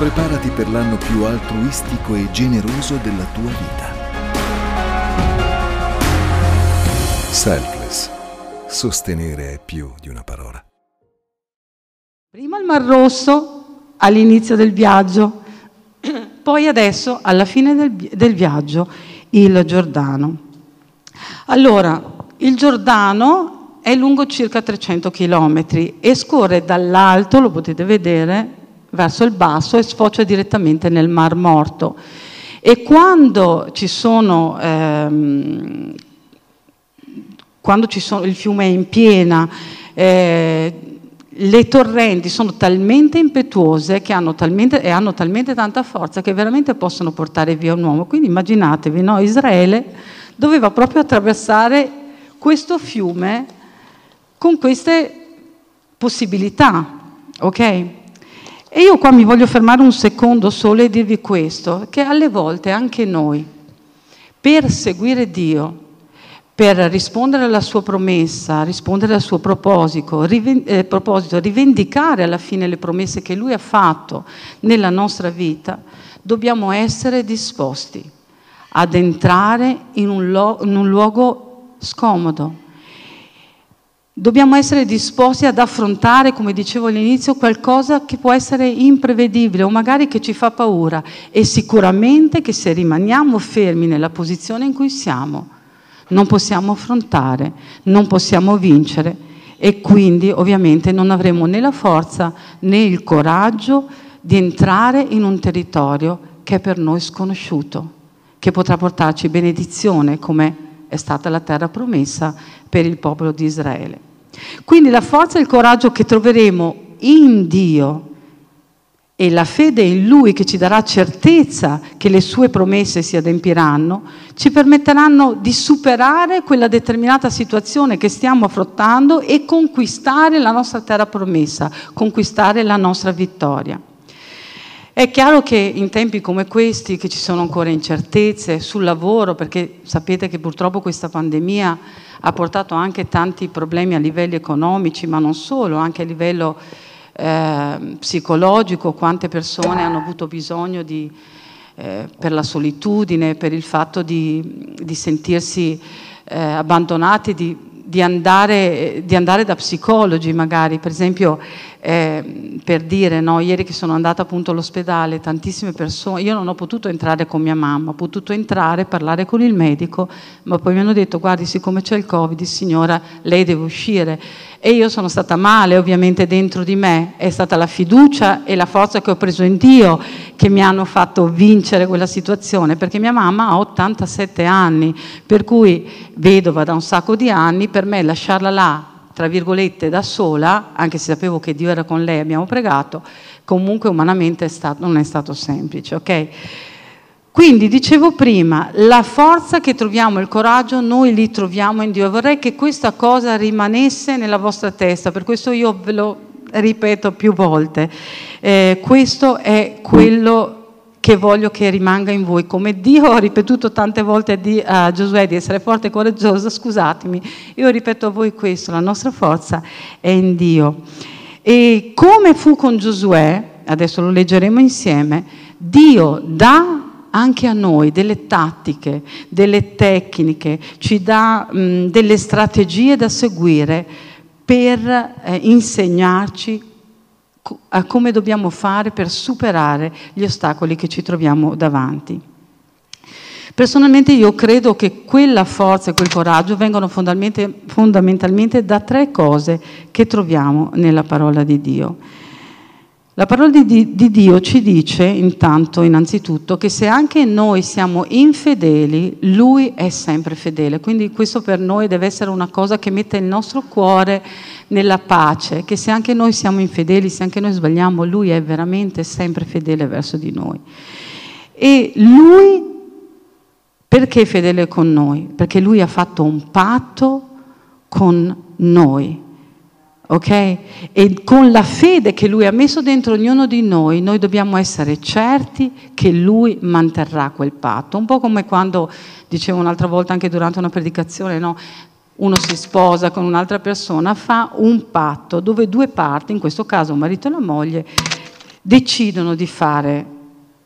Preparati per l'anno più altruistico e generoso della tua vita. Selfless. Sostenere è più di una parola. Prima il Mar Rosso all'inizio del viaggio, poi adesso alla fine del, del viaggio il Giordano. Allora, il Giordano è lungo circa 300 km e scorre dall'alto, lo potete vedere, verso il basso e sfocia direttamente nel Mar Morto. E quando ci sono, ehm, quando ci sono il fiume è in piena, eh, le torrenti sono talmente impetuose hanno talmente, e hanno talmente tanta forza che veramente possono portare via un uomo. Quindi immaginatevi, no? Israele doveva proprio attraversare questo fiume con queste possibilità, ok? E io qua mi voglio fermare un secondo solo e dirvi questo, che alle volte anche noi, per seguire Dio, per rispondere alla sua promessa, rispondere al suo proposito, eh, rivendicare alla fine le promesse che Lui ha fatto nella nostra vita, dobbiamo essere disposti ad entrare in un luogo scomodo. Dobbiamo essere disposti ad affrontare, come dicevo all'inizio, qualcosa che può essere imprevedibile o magari che ci fa paura e sicuramente che se rimaniamo fermi nella posizione in cui siamo, non possiamo affrontare, non possiamo vincere e quindi ovviamente non avremo né la forza né il coraggio di entrare in un territorio che è per noi sconosciuto che potrà portarci benedizione come è stata la terra promessa per il popolo di Israele. Quindi la forza e il coraggio che troveremo in Dio e la fede in Lui che ci darà certezza che le sue promesse si adempiranno, ci permetteranno di superare quella determinata situazione che stiamo affrontando e conquistare la nostra terra promessa, conquistare la nostra vittoria. È chiaro che in tempi come questi, che ci sono ancora incertezze sul lavoro, perché sapete che purtroppo questa pandemia ha portato anche tanti problemi a livelli economici, ma non solo, anche a livello eh, psicologico, quante persone hanno avuto bisogno di, eh, per la solitudine, per il fatto di, di sentirsi eh, abbandonati, di, di, andare, di andare da psicologi magari, per esempio eh, per dire, no, ieri che sono andata appunto all'ospedale, tantissime persone, io non ho potuto entrare con mia mamma, ho potuto entrare, parlare con il medico, ma poi mi hanno detto, guardi, siccome c'è il Covid, signora, lei deve uscire. E io sono stata male, ovviamente dentro di me, è stata la fiducia e la forza che ho preso in Dio che mi hanno fatto vincere quella situazione, perché mia mamma ha 87 anni, per cui vedova da un sacco di anni, per me lasciarla là tra virgolette, da sola, anche se sapevo che Dio era con lei, abbiamo pregato, comunque umanamente è stato, non è stato semplice, ok? Quindi dicevo prima, la forza che troviamo, il coraggio, noi li troviamo in Dio. Vorrei che questa cosa rimanesse nella vostra testa, per questo io ve lo ripeto più volte. Eh, questo è quello che voglio che rimanga in voi. Come Dio ho ripetuto tante volte a Giosuè di essere forte e coraggioso, scusatemi, io ripeto a voi questo, la nostra forza è in Dio. E come fu con Giosuè, adesso lo leggeremo insieme, Dio dà anche a noi delle tattiche, delle tecniche, ci dà mh, delle strategie da seguire per eh, insegnarci a come dobbiamo fare per superare gli ostacoli che ci troviamo davanti. Personalmente io credo che quella forza e quel coraggio vengano fondamentalmente, fondamentalmente da tre cose che troviamo nella parola di Dio. La parola di, di, Dio ci dice intanto, innanzitutto, che se anche noi siamo infedeli, Lui è sempre fedele. Quindi questo per noi deve essere una cosa che mette il nostro cuore nella pace, che se anche noi siamo infedeli, se anche noi sbagliamo, Lui è veramente sempre fedele verso di noi. E Lui, perché è fedele con noi? Perché Lui ha fatto un patto con noi ok? E con la fede che Lui ha messo dentro ognuno di noi, noi dobbiamo essere certi che Lui manterrà quel patto. Un po' come quando, dicevo un'altra volta anche durante una predicazione, no? uno si sposa con un'altra persona, fa un patto dove due parti, in questo caso un marito e la moglie, decidono di fare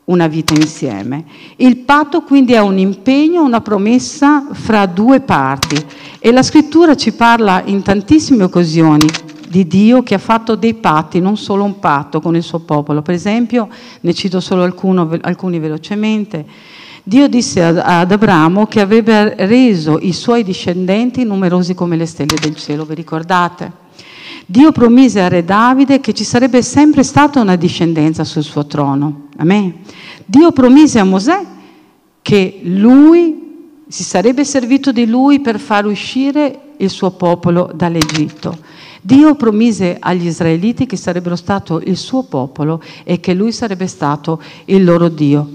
una vita insieme. Il patto quindi è un impegno, una promessa fra due parti e la scrittura ci parla in tantissime occasioni di Dio che ha fatto dei patti, non solo un patto con il suo popolo. Per esempio, ne cito solo alcuno, alcuni velocemente, Dio disse ad Abramo che avrebbe reso i suoi discendenti numerosi come le stelle del cielo, vi ricordate? Dio promise a Re Davide che ci sarebbe sempre stata una discendenza sul suo trono. Amen. Dio promise a Mosè che lui si sarebbe servito di lui per far uscire il suo popolo dall'Egitto. Dio promise agli israeliti che sarebbero stato il suo popolo e che lui sarebbe stato il loro Dio.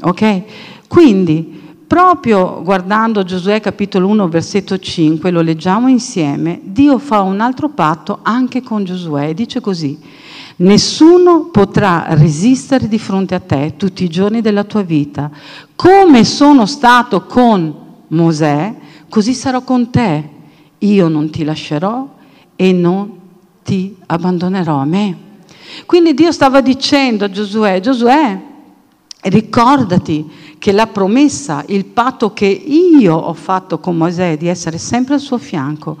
Ok? Quindi Proprio guardando Giosuè capitolo 1 versetto 5, lo leggiamo insieme, Dio fa un altro patto anche con Giosuè e dice così, nessuno potrà resistere di fronte a te tutti i giorni della tua vita, come sono stato con Mosè, così sarò con te, io non ti lascerò e non ti abbandonerò a me. Quindi Dio stava dicendo a Giosuè, Giosuè, ricordati che la promessa, il patto che io ho fatto con Mosè di essere sempre al suo fianco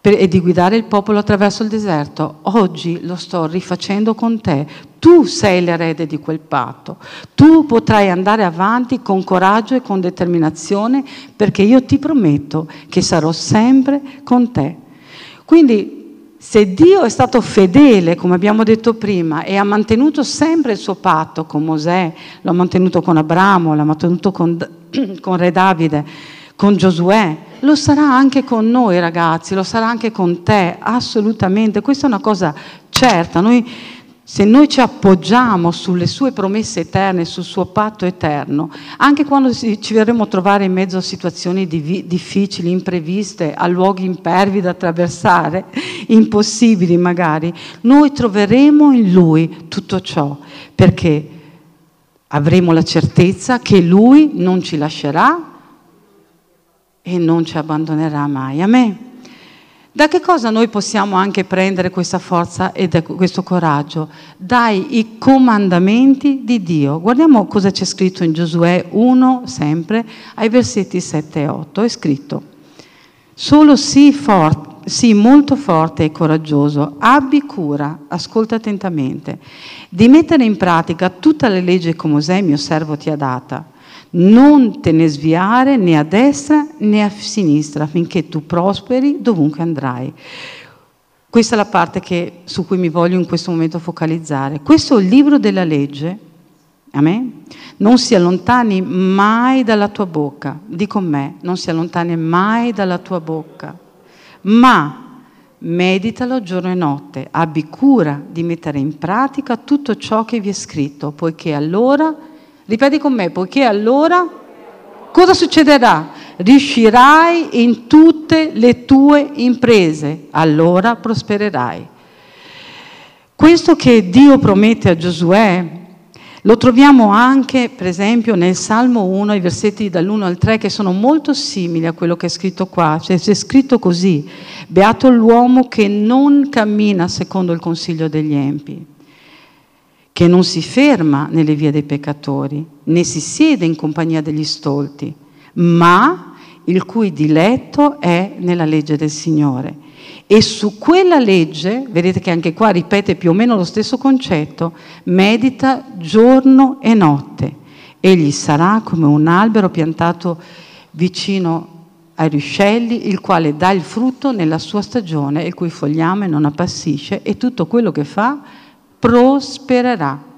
per, e di guidare il popolo attraverso il deserto, oggi lo sto rifacendo con te. Tu sei l'erede di quel patto. Tu potrai andare avanti con coraggio e con determinazione perché io ti prometto che sarò sempre con te. Quindi se Dio è stato fedele, come abbiamo detto prima, e ha mantenuto sempre il suo patto con Mosè, l'ha mantenuto con Abramo, l'ha mantenuto con, con Re Davide, con Giosuè, lo sarà anche con noi ragazzi, lo sarà anche con te, assolutamente. Questa è una cosa certa. Noi se noi ci appoggiamo sulle sue promesse eterne, sul suo patto eterno, anche quando ci verremo a trovare in mezzo a situazioni difficili, impreviste, a luoghi impervi da attraversare, impossibili magari, noi troveremo in Lui tutto ciò, perché avremo la certezza che Lui non ci lascerà e non ci abbandonerà mai. Amen. Da che cosa noi possiamo anche prendere questa forza e questo coraggio? Dai comandamenti di Dio. Guardiamo cosa c'è scritto in Giosuè 1, sempre, ai versetti 7 e 8. È scritto, solo sii, forte, sii molto forte e coraggioso, abbi cura, ascolta attentamente, di mettere in pratica tutta le leggi che Mosè, mio servo, ti ha data non te ne sviare né a destra né a sinistra affinché tu prosperi dovunque andrai. Questa è la parte che, su cui mi voglio in questo momento focalizzare. Questo è il libro della legge. Amen? Non si allontani mai dalla tua bocca. Di con me, non si allontani mai dalla tua bocca. Ma meditalo giorno e notte. Abbi cura di mettere in pratica tutto ciò che vi è scritto, poiché allora Ripeti con me, poiché allora cosa succederà? Riuscirai in tutte le tue imprese, allora prospererai. Questo che Dio promette a Giosuè lo troviamo anche, per esempio, nel Salmo 1, i versetti dall'1 al 3, che sono molto simili a quello che è scritto qua. Cioè, c'è scritto così, beato l'uomo che non cammina secondo il consiglio degli empi che non si ferma nelle vie dei peccatori, né si siede in compagnia degli stolti, ma il cui diletto è nella legge del Signore. E su quella legge, vedete che anche qua ripete più o meno lo stesso concetto, medita giorno e notte. Egli sarà come un albero piantato vicino ai ruscelli, il quale dà il frutto nella sua stagione, il cui fogliame non appassisce, e tutto quello che fa prospererà.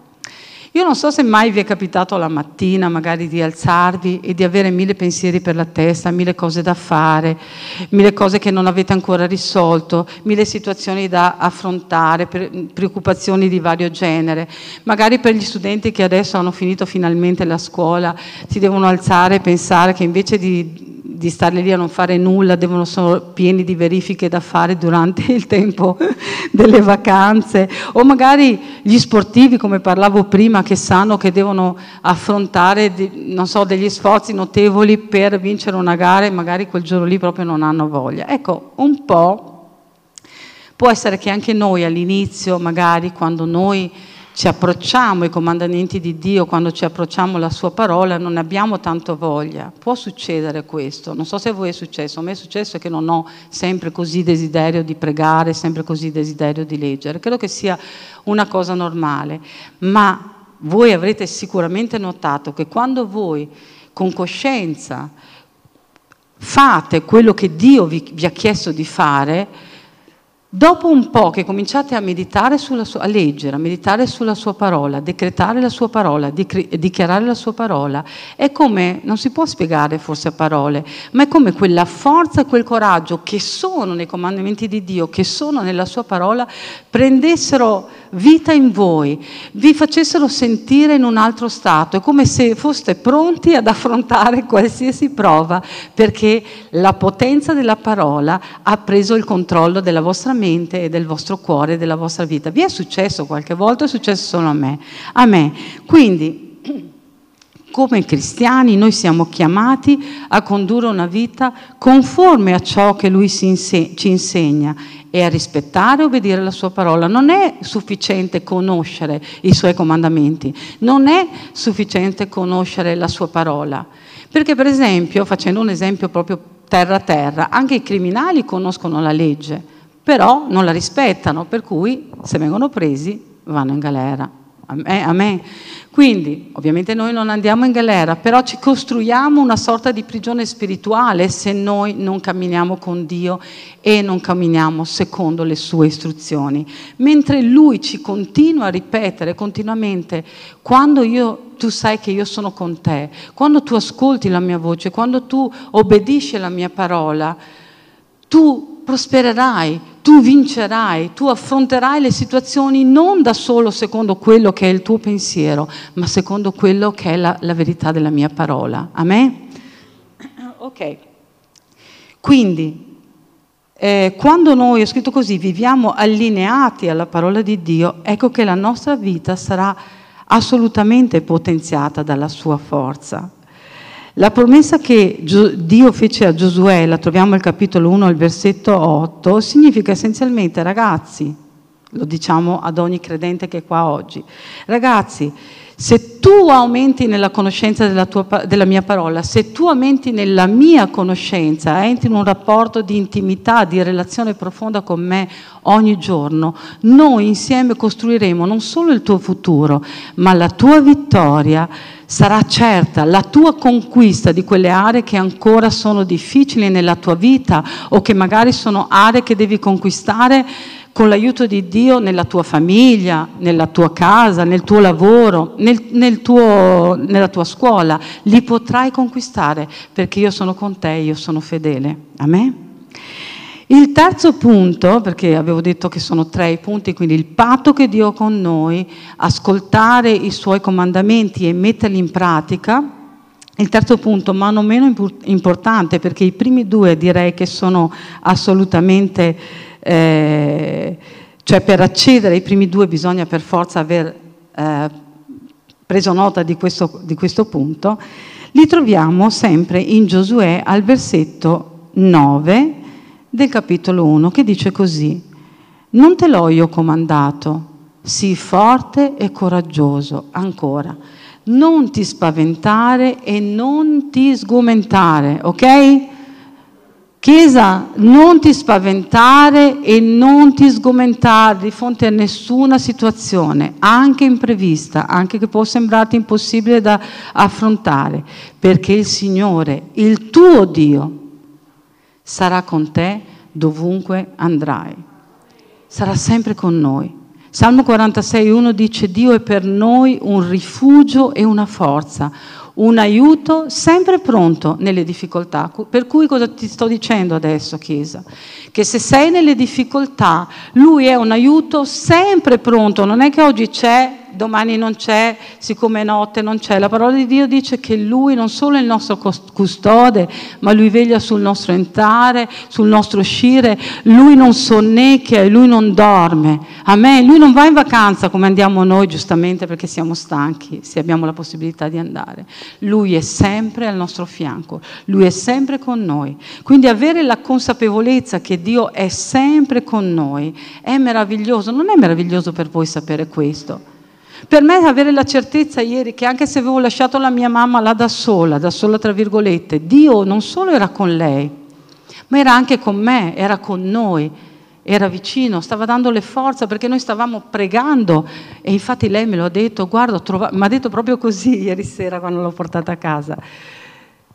Io non so se mai vi è capitato la mattina magari di alzarvi e di avere mille pensieri per la testa, mille cose da fare, mille cose che non avete ancora risolto, mille situazioni da affrontare, preoccupazioni di vario genere. Magari per gli studenti che adesso hanno finito finalmente la scuola si devono alzare e pensare che invece di di stare lì a non fare nulla, devono sono pieni di verifiche da fare durante il tempo delle vacanze, o magari gli sportivi, come parlavo prima, che sanno che devono affrontare so, degli sforzi notevoli per vincere una gara e magari quel giorno lì proprio non hanno voglia. Ecco, un po' può essere che anche noi all'inizio, magari quando noi ci approcciamo ai comandamenti di Dio, quando ci approcciamo alla sua parola, non abbiamo tanto voglia. Può succedere questo, non so se a voi è successo, a me è successo che non ho sempre così desiderio di pregare, sempre così desiderio di leggere. Credo che sia una cosa normale, ma voi avrete sicuramente notato che quando voi con coscienza fate quello che Dio vi, vi ha chiesto di fare, Dopo un po' che cominciate a meditare sulla sua, a leggere, a meditare sulla sua parola, a decretare la sua parola, a dichiarare la sua parola, è come, non si può spiegare forse a parole, ma è come quella forza e quel coraggio che sono nei comandamenti di Dio, che sono nella sua parola, prendessero vita in voi, vi facessero sentire in un altro stato, è come se foste pronti ad affrontare qualsiasi prova, perché la potenza della parola ha preso il controllo della vostra mente mente e del vostro cuore della vostra vita. Vi è successo qualche volta? È successo solo a me. A me. Quindi, come cristiani, noi siamo chiamati a condurre una vita conforme a ciò che Lui ci insegna e a rispettare e obbedire la sua parola. Non è sufficiente conoscere i suoi comandamenti, non è sufficiente conoscere la sua parola. Perché per esempio, facendo un esempio proprio terra a terra, anche i criminali conoscono la legge, però non la rispettano, per cui se vengono presi vanno in galera. A me. Quindi, ovviamente noi non andiamo in galera, però ci costruiamo una sorta di prigione spirituale se noi non camminiamo con Dio e non camminiamo secondo le sue istruzioni. Mentre Lui ci continua a ripetere continuamente, quando io, tu sai che io sono con te, quando tu ascolti la mia voce, quando tu obbedisci alla mia parola, tu prospererai, tu vincerai, tu affronterai le situazioni non da solo secondo quello che è il tuo pensiero, ma secondo quello che è la, la verità della mia parola. Amen? Ok. Quindi, eh, quando noi, ho scritto così, viviamo allineati alla parola di Dio, ecco che la nostra vita sarà assolutamente potenziata dalla sua forza. La promessa che Dio fece a Giosuè, la troviamo al capitolo 1 al versetto 8, significa essenzialmente, ragazzi, lo diciamo ad ogni credente che è qua oggi, ragazzi, se tu aumenti nella conoscenza della, tua, della, mia parola, se tu aumenti nella mia conoscenza, entri in un rapporto di intimità, di relazione profonda con me ogni giorno, noi insieme costruiremo non solo il tuo futuro, ma la tua vittoria sarà certa la tua conquista di quelle aree che ancora sono difficili nella tua vita o che magari sono aree che devi conquistare con l'aiuto di Dio nella tua famiglia, nella tua casa, nel tuo lavoro, nel, nel tuo, nella tua scuola, li potrai conquistare perché io sono con te, io sono fedele. Amen? Il terzo punto, perché avevo detto che sono tre i punti, quindi il patto che Dio ha con noi, ascoltare i suoi comandamenti e metterli in pratica. Il terzo punto, ma non meno importante, perché i primi due direi che sono assolutamente, eh, cioè per accedere ai primi due bisogna per forza aver eh, preso nota di questo, di questo punto, li troviamo sempre in Giosuè al versetto 9 del capitolo 1 che dice così, non te l'ho io comandato, sii forte e coraggioso, ancora, non ti spaventare e non ti sgomentare, ok? Chiesa, non ti spaventare e non ti sgomentare di fronte a nessuna situazione, anche imprevista, anche che può sembrarti impossibile da affrontare, perché il Signore, il tuo Dio, sarà con te dovunque andrai. Sarà sempre con noi. Salmo 46.1 dice Dio è per noi un rifugio e una forza, un aiuto sempre pronto nelle difficoltà. Per cui cosa ti sto dicendo adesso, Chiesa? Che se sei nelle difficoltà, Lui è un aiuto sempre pronto, non è che oggi c'è domani non c'è, siccome è notte non c'è. La parola di Dio dice che Lui non solo è il nostro custode, ma Lui veglia sul nostro entrare, sul nostro uscire. Lui non sonnecchia e Lui non dorme. Amen. Lui non va in vacanza come andiamo noi, giustamente perché siamo stanchi, se abbiamo la possibilità di andare. Lui è sempre al nostro fianco, Lui è sempre con noi. Quindi avere la consapevolezza che Dio è sempre con noi è meraviglioso. Non è meraviglioso per voi sapere questo? Per me avere la certezza ieri che anche se avevo lasciato la mia mamma là da sola, da sola tra virgolette, Dio non solo era con lei, ma era anche con me, era con noi, era vicino, stava dando le forze perché noi stavamo pregando e infatti lei me lo ha detto, guarda, mi ha detto proprio così ieri sera quando l'ho portata a casa,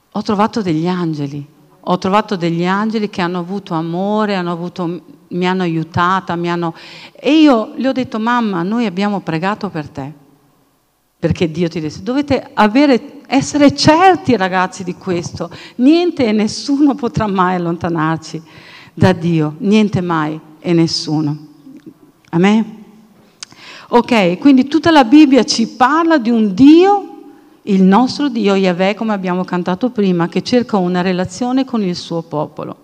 ho trovato degli angeli, ho trovato degli angeli che hanno avuto amore, hanno avuto, mi hanno aiutata, mi hanno... e io le ho detto mamma, noi abbiamo pregato per te, perché Dio ti disse, dovete avere, essere certi ragazzi di questo, niente e nessuno potrà mai allontanarci da Dio, niente mai e nessuno. Amen? Ok, quindi tutta la Bibbia ci parla di un Dio il nostro Dio Yahweh, come abbiamo cantato prima, che cerca una relazione con il suo popolo.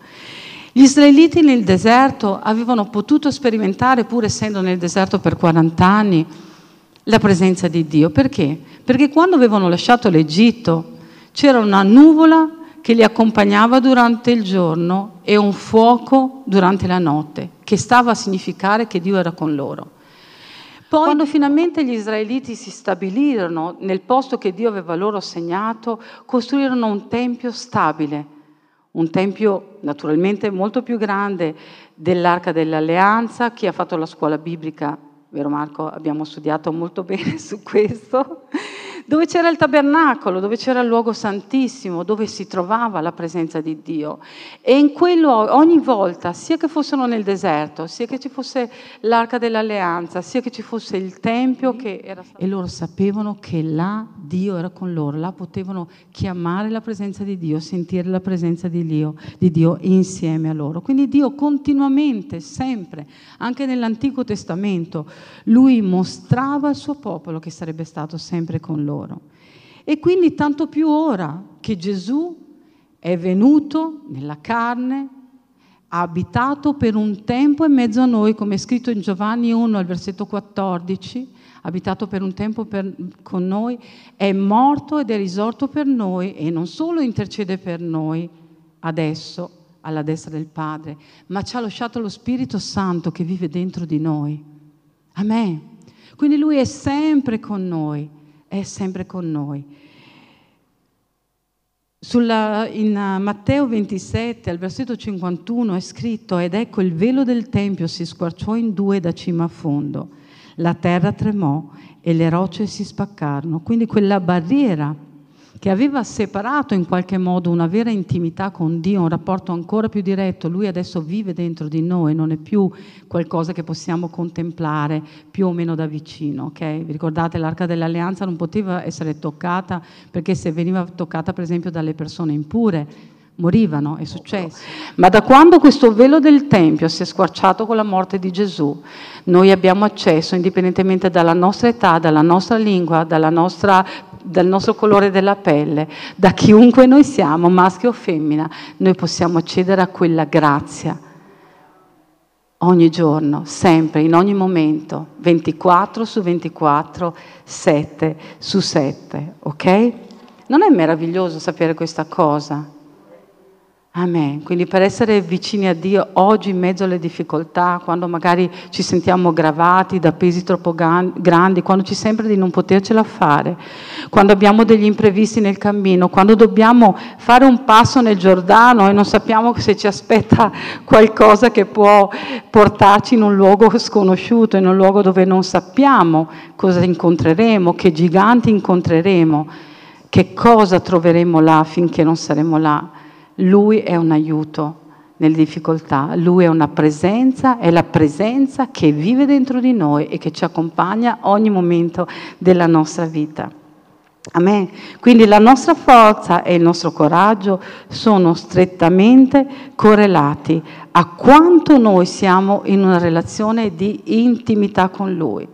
Gli israeliti nel deserto avevano potuto sperimentare, pur essendo nel deserto per 40 anni, la presenza di Dio. Perché? Perché quando avevano lasciato l'Egitto c'era una nuvola che li accompagnava durante il giorno e un fuoco durante la notte, che stava a significare che Dio era con loro. Poi, quando finalmente gli israeliti si stabilirono nel posto che Dio aveva loro segnato, costruirono un tempio stabile, un tempio naturalmente molto più grande dell'Arca dell'Alleanza. Chi ha fatto la scuola biblica, vero Marco, abbiamo studiato molto bene su questo dove c'era il tabernacolo, dove c'era il luogo santissimo, dove si trovava la presenza di Dio. E in quel luogo, ogni volta, sia che fossero nel deserto, sia che ci fosse l'arca dell'alleanza, sia che ci fosse il tempio, che era... e loro sapevano che là Dio era con loro, là potevano chiamare la presenza di Dio, sentire la presenza di Dio, di Dio insieme a loro. Quindi Dio continuamente, sempre, anche nell'Antico Testamento, lui mostrava al suo popolo che sarebbe stato sempre con loro. E quindi tanto più ora che Gesù è venuto nella carne, ha abitato per un tempo in mezzo a noi, come è scritto in Giovanni 1 al versetto 14, ha abitato per un tempo per, con noi, è morto ed è risorto per noi e non solo intercede per noi adesso alla destra del Padre, ma ci ha lasciato lo Spirito Santo che vive dentro di noi. Amen. Quindi Lui è sempre con noi è sempre con noi. Sulla, in uh, Matteo 27, al versetto 51, è scritto, ed ecco il velo del Tempio si squarciò in due da cima a fondo, la terra tremò e le rocce si spaccarono. Quindi quella barriera che aveva separato in qualche modo una vera intimità con Dio, un rapporto ancora più diretto, lui adesso vive dentro di noi, non è più qualcosa che possiamo contemplare più o meno da vicino. Okay? Vi ricordate l'arca dell'alleanza non poteva essere toccata perché se veniva toccata per esempio dalle persone impure, morivano, è successo. Ma da quando questo velo del Tempio si è squarciato con la morte di Gesù, noi abbiamo accesso, indipendentemente dalla nostra età, dalla nostra lingua, dalla nostra dal nostro colore della pelle, da chiunque noi siamo, maschio o femmina, noi possiamo accedere a quella grazia ogni giorno, sempre, in ogni momento, 24 su 24, 7 su 7, ok? Non è meraviglioso sapere questa cosa? Amen. Quindi per essere vicini a Dio oggi in mezzo alle difficoltà, quando magari ci sentiamo gravati da pesi troppo grandi, quando ci sembra di non potercela fare, quando abbiamo degli imprevisti nel cammino, quando dobbiamo fare un passo nel Giordano e non sappiamo se ci aspetta qualcosa che può portarci in un luogo sconosciuto, in un luogo dove non sappiamo cosa incontreremo, che giganti incontreremo, che cosa troveremo là finché non saremo là. Lui è un aiuto nelle difficoltà, Lui è una presenza, è la presenza che vive dentro di noi e che ci accompagna ogni momento della nostra vita. Amen. Quindi la nostra forza e il nostro coraggio sono strettamente correlati a quanto noi siamo in una relazione di intimità con Lui.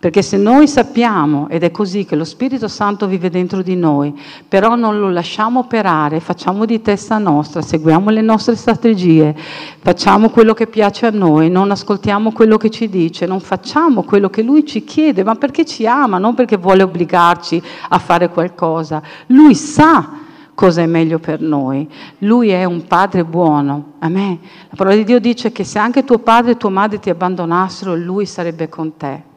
Perché se noi sappiamo, ed è così che lo Spirito Santo vive dentro di noi, però non lo lasciamo operare, facciamo di testa nostra, seguiamo le nostre strategie, facciamo quello che piace a noi, non ascoltiamo quello che ci dice, non facciamo quello che Lui ci chiede, ma perché ci ama, non perché vuole obbligarci a fare qualcosa. Lui sa cosa è meglio per noi. Lui è un padre buono. Amen. La parola di Dio dice che se anche tuo padre e tua madre ti abbandonassero, lui sarebbe con te.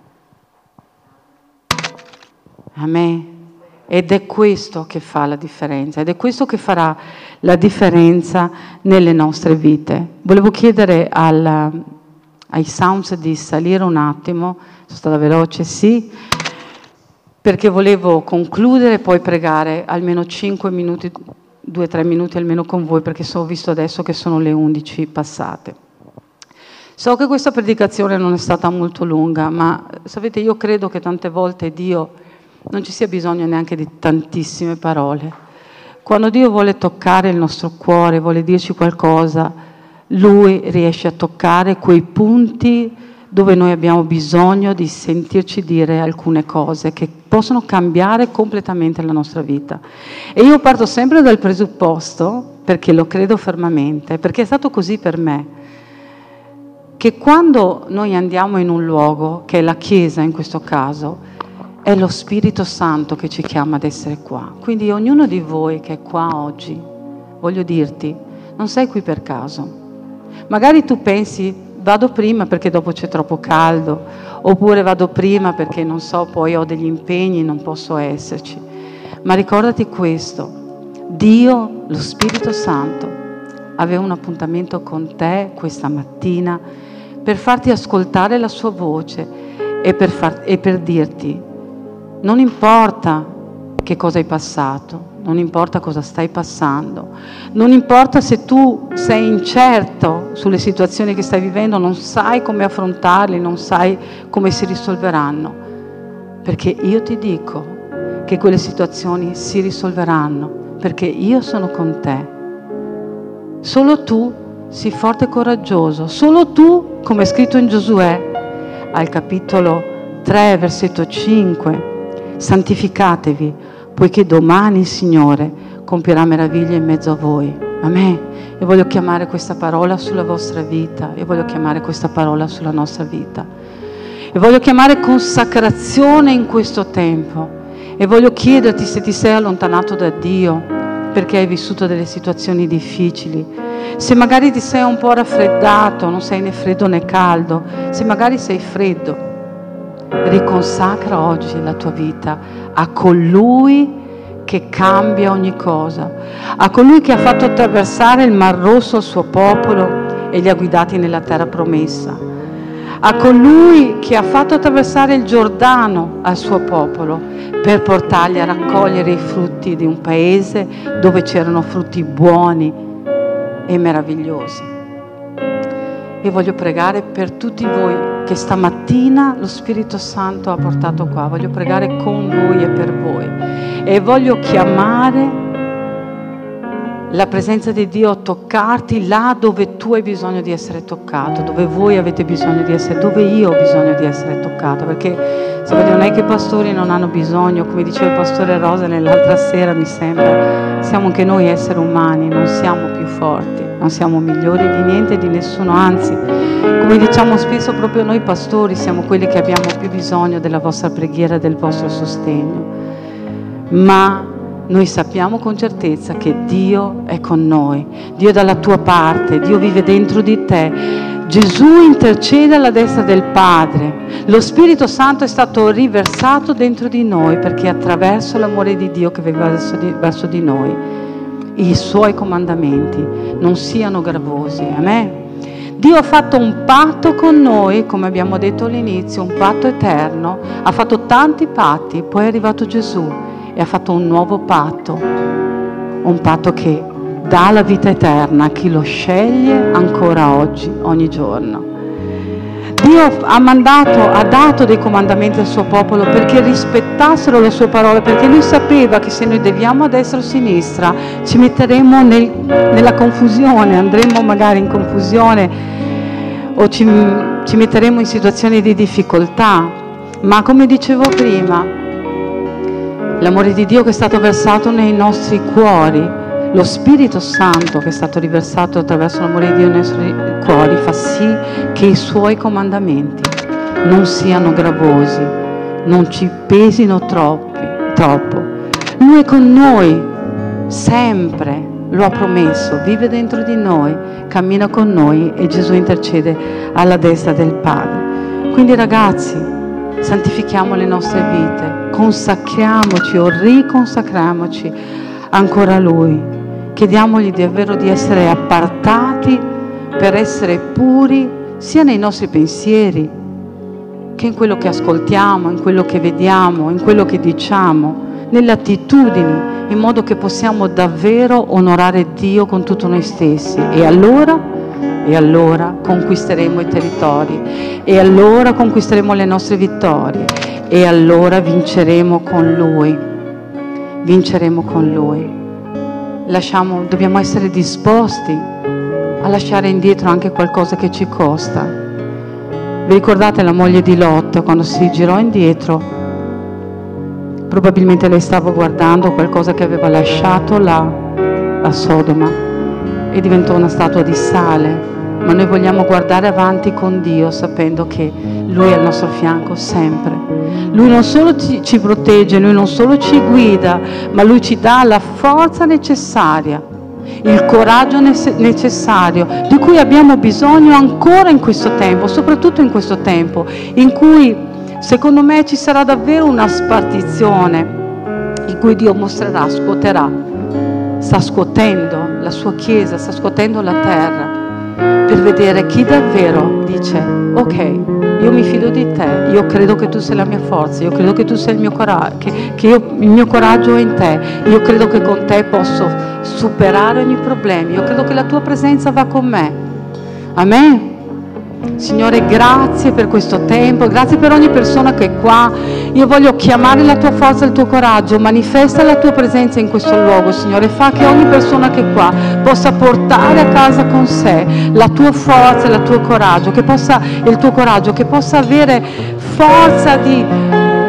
Amen. Ed è questo che fa la differenza, ed è questo che farà la differenza nelle nostre vite. Volevo chiedere al, ai sounds di salire un attimo, sono stata veloce, sì, perché volevo concludere e poi pregare almeno 5 minuti, 2-3 minuti almeno con voi, perché so, ho visto adesso che sono le 11 passate. So che questa predicazione non è stata molto lunga, ma sapete, io credo che tante volte Dio non ci sia bisogno neanche di tantissime parole. Quando Dio vuole toccare il nostro cuore, vuole dirci qualcosa, Lui riesce a toccare quei punti dove noi abbiamo bisogno di sentirci dire alcune cose che possono cambiare completamente la nostra vita. E io parto sempre dal presupposto, perché lo credo fermamente, perché è stato così per me, che quando noi andiamo in un luogo, che è la Chiesa in questo caso, è lo Spirito Santo che ci chiama ad essere qua. Quindi ognuno di voi che è qua oggi, voglio dirti, non sei qui per caso. Magari tu pensi vado prima perché dopo c'è troppo caldo, oppure vado prima perché non so, poi ho degli impegni, non posso esserci. Ma ricordati questo, Dio, lo Spirito Santo, aveva un appuntamento con te questa mattina per farti ascoltare la sua voce e per, far, e per dirti non importa che cosa hai passato, non importa cosa stai passando, non importa se tu sei incerto sulle situazioni che stai vivendo, non sai come affrontarli, non sai come si risolveranno, perché io ti dico che quelle situazioni si risolveranno, perché io sono con te. Solo tu sii forte e coraggioso, solo tu, come è scritto in Giosuè, al capitolo 3, versetto 5, santificatevi, poiché domani il Signore compierà meraviglie in mezzo a voi. Amen. E voglio chiamare questa parola sulla vostra vita, e voglio chiamare questa parola sulla nostra vita. E voglio chiamare consacrazione in questo tempo. E voglio chiederti se ti sei allontanato da Dio perché hai vissuto delle situazioni difficili. Se magari ti sei un po' raffreddato, non sei né freddo né caldo, se magari sei freddo, riconsacra oggi la tua vita a colui che cambia ogni cosa, a colui che ha fatto attraversare il Mar Rosso al suo popolo e li ha guidati nella terra promessa, a colui che ha fatto attraversare il Giordano al suo popolo per portarli a raccogliere i frutti di un paese dove c'erano frutti buoni e meravigliosi. E voglio pregare per tutti voi che stamattina lo Spirito Santo ha portato qua. Voglio pregare con voi e per voi. E voglio chiamare la presenza di Dio a toccarti là dove tu hai bisogno di essere toccato, dove voi avete bisogno di essere, dove io ho bisogno di essere toccato. Perché sapete, non è che i pastori non hanno bisogno, come diceva il pastore Rosa nell'altra sera, mi sembra, siamo anche noi esseri umani, non siamo più forti, non siamo migliori di niente e di nessuno, anzi, come diciamo spesso proprio noi pastori siamo quelli che abbiamo più bisogno della vostra preghiera, del vostro sostegno. Ma noi sappiamo con certezza che Dio è con noi, Dio è dalla tua parte, Dio vive dentro di te. Gesù intercede alla destra del Padre, lo Spirito Santo è stato riversato dentro di noi perché attraverso l'amore di Dio che di, verso di noi i suoi comandamenti non siano gravosi. Amen. Dio ha fatto un patto con noi, come abbiamo detto all'inizio, un patto eterno, ha fatto tanti patti, poi è arrivato Gesù e ha fatto un nuovo patto, un patto che dà la vita eterna a chi lo sceglie ancora oggi, ogni giorno. Dio ha mandato, ha dato dei comandamenti al suo popolo perché rispettassero la sua parola, perché lui sapeva che se noi deviamo a destra o a sinistra ci metteremo nel, nella confusione, andremo magari in confusione o ci, ci metteremo in situazioni di difficoltà. Ma come dicevo prima, l'amore di Dio che è stato versato nei nostri cuori, lo Spirito Santo che è stato riversato attraverso l'amore di Dio nei nostri cuori fa sì che i suoi comandamenti non siano gravosi, non ci pesino troppi, troppo. Lui è con noi sempre, lo ha promesso, vive dentro di noi, cammina con noi e Gesù intercede alla destra del Padre. Quindi ragazzi, santifichiamo le nostre vite, consacriamoci o riconsacriamoci ancora a Lui. Chiediamogli davvero di essere appartati per essere puri sia nei nostri pensieri che in quello che ascoltiamo, in quello che vediamo, in quello che diciamo, nelle attitudini, in modo che possiamo davvero onorare Dio con tutto noi stessi. E allora, e allora conquisteremo i territori, e allora conquisteremo le nostre vittorie, e allora vinceremo con Lui. Vinceremo con Lui. Lasciamo, dobbiamo essere disposti a lasciare indietro anche qualcosa che ci costa. Vi ricordate la moglie di Lot quando si girò indietro? Probabilmente lei stava guardando qualcosa che aveva lasciato là a Sodoma e diventò una statua di sale. Ma noi vogliamo guardare avanti con Dio sapendo che Lui è al nostro fianco sempre. Lui non solo ci, ci protegge, Lui non solo ci guida, ma Lui ci dà la forza necessaria il coraggio necessario di cui abbiamo bisogno ancora in questo tempo, soprattutto in questo tempo in cui Secondo me ci sarà davvero una spartizione in cui Dio mostrerà, scuoterà, sta scuotendo la sua Chiesa, sta scuotendo la terra per vedere chi davvero dice ok, io mi fido di te, io credo che tu sei la mia forza, io credo che tu sei il mio coraggio, che, che io, il mio coraggio è in te, io credo che con te posso superare ogni problema, io credo che la tua presenza va con me. Amen. Signore, grazie per questo tempo, grazie per ogni persona che è qua. Io voglio chiamare la tua forza il tuo coraggio, manifesta la tua presenza in questo luogo, Signore. Fa che ogni persona che è qua possa portare a casa con sé la tua forza il tuo coraggio, che possa, il tuo coraggio, che possa avere forza di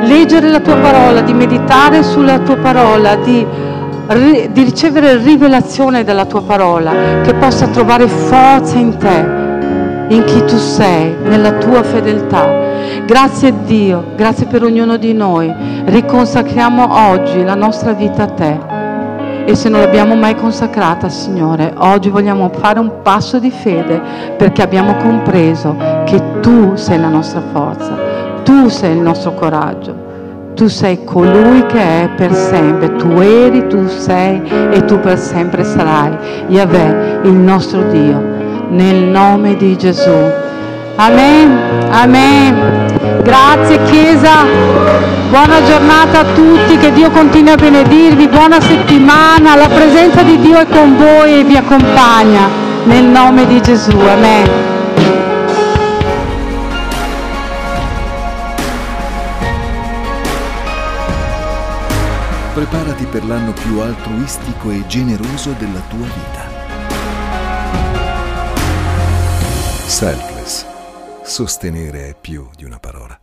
leggere la tua parola, di meditare sulla tua parola, di di ricevere rivelazione della tua parola, che possa trovare forza in te in chi tu sei, nella tua fedeltà. Grazie Dio, grazie per ognuno di noi. Riconsacriamo oggi la nostra vita a te. E se non l'abbiamo mai consacrata, Signore, oggi vogliamo fare un passo di fede perché abbiamo compreso che tu sei la nostra forza, tu sei il nostro coraggio. Tu sei colui che è per sempre, tu eri, tu sei e tu per sempre sarai. Yahweh, il nostro Dio nel nome di Gesù. Amen, amen. Grazie Chiesa, buona giornata a tutti, che Dio continui a benedirvi, buona settimana, la presenza di Dio è con voi e vi accompagna, nel nome di Gesù, amen. Preparati per l'anno più altruistico e generoso della tua vita. Selfless. Sostenere è più di una parola.